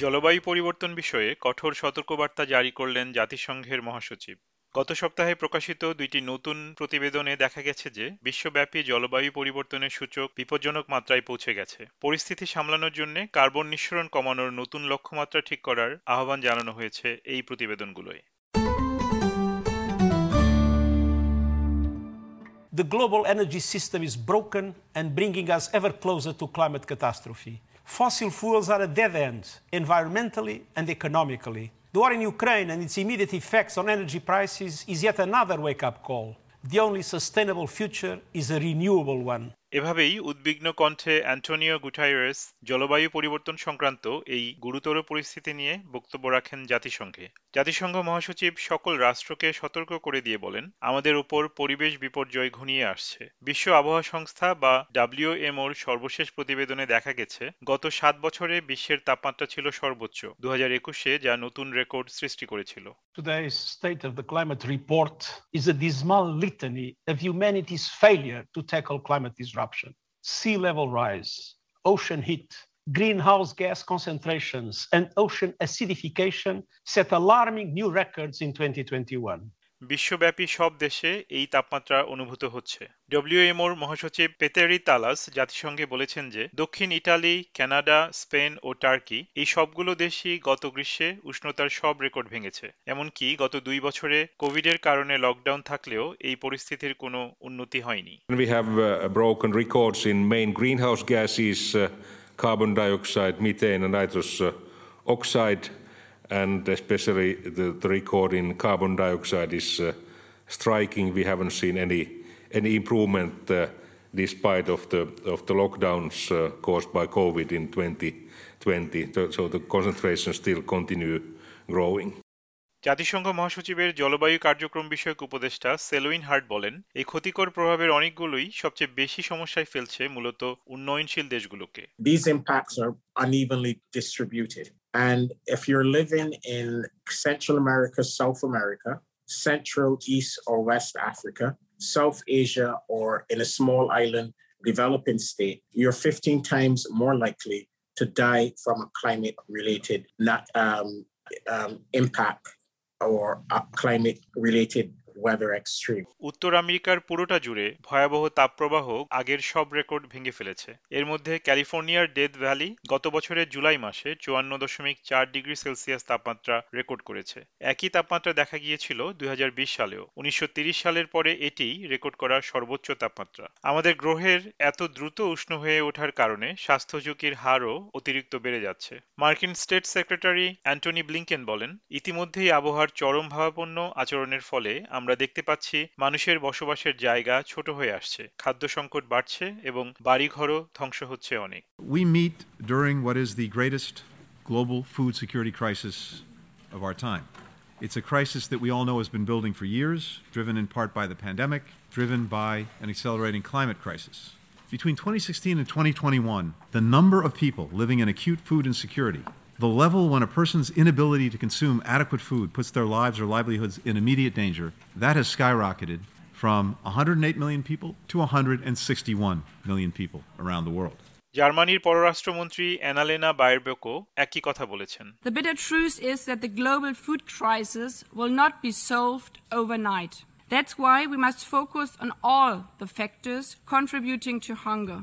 জলবায়ু পরিবর্তন বিষয়ে কঠোর সতর্কবার্তা জারি করলেন জাতিসংঘের মহাসচিব। গত সপ্তাহে প্রকাশিত দুইটি নতুন প্রতিবেদনে দেখা গেছে যে, বিশ্বব্যাপী জলবায়ু পরিবর্তনের সূচক বিপজ্জনক মাত্রায় পৌঁছে গেছে। পরিস্থিতি সামলানোর জন্য কার্বন নিঃসরণ কমানোর নতুন লক্ষ্যমাত্রা ঠিক করার আহ্বান জানানো হয়েছে এই প্রতিবেদনগুলোয়। The global energy system is broken and bringing us ever closer to climate catastrophe. Fossil fuels are a dead end, environmentally and economically. The war in Ukraine and its immediate effects on energy prices is yet another wake up call. The only sustainable future is a renewable one. এভাবেই উদ্বিগ্ন কণ্ঠে Antonio গুটাইরেস জলবায়ু পরিবর্তন সংক্রান্ত এই গুরুতর পরিস্থিতি নিয়ে বক্তব্য রাখেন জাতিসংঘে। জাতিসংঘ মহাসচিব সকল রাষ্ট্রকে সতর্ক করে দিয়ে বলেন, আমাদের উপর পরিবেশ বিপর্যয় ঘনিয়ে আসছে। বিশ্ব আবহাওয়া সংস্থা বা ডাব্লিউএমওর সর্বশেষ প্রতিবেদনে দেখা গেছে, গত সাত বছরে বিশ্বের তাপমাত্রা ছিল সর্বোচ্চ দু একুশে যা নতুন রেকর্ড সৃষ্টি করেছিল। Climate report. Sea level rise, ocean heat, greenhouse gas concentrations, and ocean acidification set alarming new records in 2021. বিশ্বব্যাপী সব দেশে এই তাপমাত্রা অনুভূত হচ্ছে। ডব্লিউএমওর মহাসচিব পেতেরি তালাস জাতিসংঘে বলেছেন যে দক্ষিণ ইটালি কানাডা স্পেন ও টার্কি এই সবগুলো দেশই গত গ্রীষ্মে উষ্ণতার সব রেকর্ড ভেঙেছে। এমনকি গত দুই বছরে কোভিডের কারণে লকডাউন থাকলেও এই পরিস্থিতির কোনো উন্নতি হয়নি। We have uh, broken records in main greenhouse gases, uh, carbon dioxide, methane, and especially the, the record in carbon dioxide is uh, striking. We haven't seen any any improvement uh, despite of the of the lockdowns uh, caused by COVID in 2020. So, the concentration still continue growing. জাতিসংঘ মহাসচিবের জলবায়ু কার্যক্রম বিষয়ক উপদেষ্টা সেলোইন heart বলেন এই ক্ষতিকর প্রভাবের অনেকগুলোই সবচেয়ে বেশি সমস্যায় ফেলছে মূলত উন্নয়নশীল দেশগুলোকে These impacts are unevenly distributed. And if you're living in Central America, South America, Central, East, or West Africa, South Asia, or in a small island developing state, you're 15 times more likely to die from a climate related not, um, um, impact or a uh, climate related weather extreme. উত্তর আমেরিকার পুরোটা জুড়ে ভয়াবহ তাপপ্রবাহ আগের সব record ভেঙে ফেলেছে। এর মধ্যে ক্যালিফোর্নিয়ার ডেথ ভ্যালি গত বছরের জুলাই মাসে চুয়ান্ন দশমিক চার ডিগ্রি সেলসিয়াস তাপমাত্রা রেকর্ড করেছে। একই তাপমাত্রা দেখা গিয়েছিল দুই সালেও। উনিশশো সালের পরে এটি রেকর্ড করা সর্বোচ্চ তাপমাত্রা। আমাদের গ্রহের এত দ্রুত উষ্ণ হয়ে ওঠার কারণে স্বাস্থ্য ঝুঁকির হারও অতিরিক্ত বেড়ে যাচ্ছে। মার্কিন স্টেট সেক্রেটারি অ্যান্টনি ব্লিংকেন বলেন, ইতিমধ্যেই আবহাওয়ার চরম ভাবাপন্ন আচরণের ফলে আমরা দেখতে পাচ্ছি মানুষের বসবাসের জায়গা ছোট হয়ে আসছে খাদ্য সংকট বাড়ছে এবং বাড়িঘরও ধ্বংস হচ্ছে অনেক We meet during what is the greatest global food security crisis of our time. It's a crisis that we all know has been building for years, driven in part by the pandemic, driven by an accelerating climate crisis. Between 2016 and 2021, the number of people living in acute food insecurity, the level when a person's inability to consume adequate food puts their lives or livelihoods in immediate danger, that has skyrocketed from 108 million people to 161 million people around the world. জার্মানির পররাষ্ট্রমন্ত্রী অ্যানালেনা বায়ারবেকো একই কথা বলেছেন The bitter truth is that the global food crisis will not be solved overnight. That's why we must focus on all the factors contributing to hunger.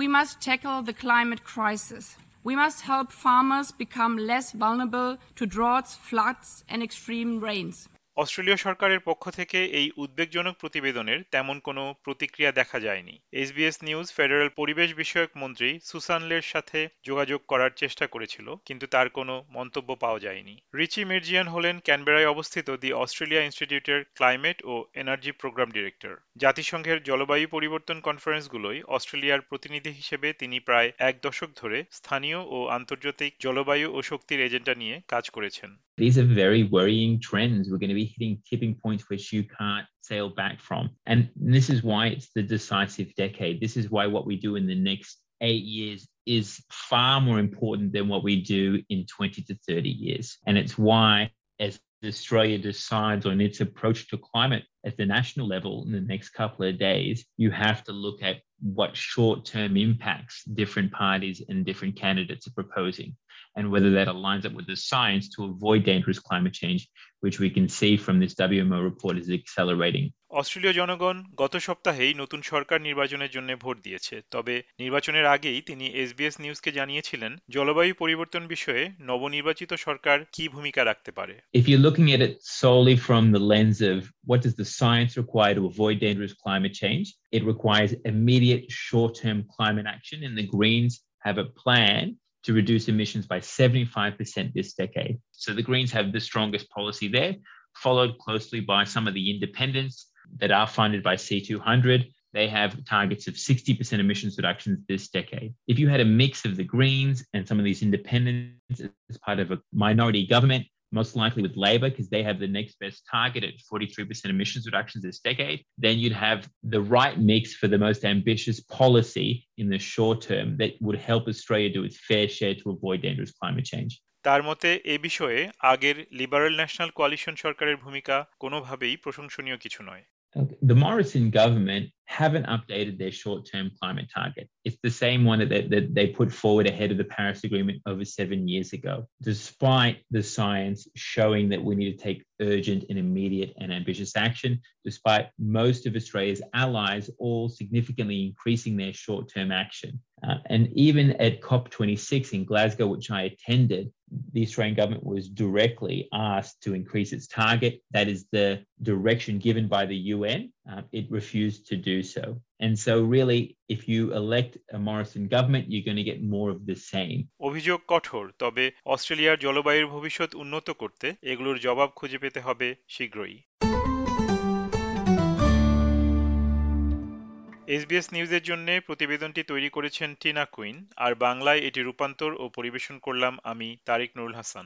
We must tackle the climate crisis. We must help farmers become less vulnerable to droughts, floods, and extreme rains. অস্ট্রেলীয় সরকারের পক্ষ থেকে এই উদ্বেগজনক প্রতিবেদনের তেমন কোনো প্রতিক্রিয়া দেখা যায়নি। এসবিএস নিউজ ফেডারেল পরিবেশ বিষয়ক মন্ত্রী সুসানলের সাথে যোগাযোগ করার চেষ্টা করেছিল, কিন্তু তার কোনো মন্তব্য পাওয়া যায়নি। রিচি মির্জিয়ান হলেন ক্যানবেরায় অবস্থিত দি অস্ট্রেলিয়া ইনস্টিটিউটের ক্লাইমেট ও এনার্জি প্রোগ্রাম ডিরেক্টর। জাতিসংঘের জলবায়ু পরিবর্তন কনফারেন্সগুলোয় অস্ট্রেলিয়ার প্রতিনিধি হিসেবে তিনি প্রায় এক দশক ধরে স্থানীয় ও আন্তর্জাতিক জলবায়ু ও শক্তির এজেন্ডা নিয়ে কাজ করেছেন। These are very worrying trends. We're going to be hitting tipping points which you can't sail back from. And this is why it's the decisive decade. This is why what we do in the next eight years is far more important than what we do in 20 to 30 years. And it's why, as Australia decides on its approach to climate at the national level in the next couple of days, you have to look at what short term impacts different parties and different candidates are proposing and whether that aligns up with the science to avoid dangerous climate change, which we can see from this WMO report is accelerating. অস্ট্রেলীয় জনগণ গত সপ্তাহেই নতুন সরকার নির্বাচনের জন্য vote দিয়েছে তবে নির্বাচনের আগেই তিনি এসবিএস নিউজকে জানিয়েছিলেন জলবায়ু পরিবর্তন বিষয়ে নবনির্বাচিত সরকার কি ভূমিকা রাখতে পারে If you're looking at it solely from the lens of what does the science require to avoid dangerous climate change, it requires immediate short term climate action, and the Greens have a plan to reduce emissions by 75% this decade. So the Greens have the strongest policy there, followed closely by some of the independents that are funded by C200. They have targets of 60% emissions reductions this decade. If you had a mix of the Greens and some of these independents as part of a minority government, most likely with Labor, because they have the next best target at 43% emissions reductions this decade, then you'd have the right mix for the most ambitious policy in the short term that would help Australia do its fair share to avoid dangerous climate change. তার মতে এ বিষয়ে আগের liberal national coalition সরকারের ভূমিকা কোনোভাবেই প্রশংসনীয় কিছু নয় Okay. the Morrison government haven't updated their short term climate target. It's the same one that, that they put forward ahead of the Paris Agreement over seven years ago, despite the science showing that we need to take urgent and immediate and ambitious action, despite most of Australia's allies all significantly increasing their short term action. Uh, and even at COP26 in Glasgow, which I attended, the Australian government was directly asked to increase its target. That is the direction given by the UN. Uh, it refused to do so. And so, really, if you elect a Morrison government, you're going to get more of the same. অভিযোগ কঠোর তবে অস্ট্রেলিয়ার জলবায়ুর ভবিষ্যৎ উন্নত করতে এগুলোর জবাব খুঁজে পেতে হবে শীঘ্রই এসবিএস নিউজের জন্য প্রতিবেদনটি তৈরি করেছেন টিনা কুইন, আর বাংলায় এটি রূপান্তর ও পরিবেশন করলাম আমি তারিক নুরুল হাসান।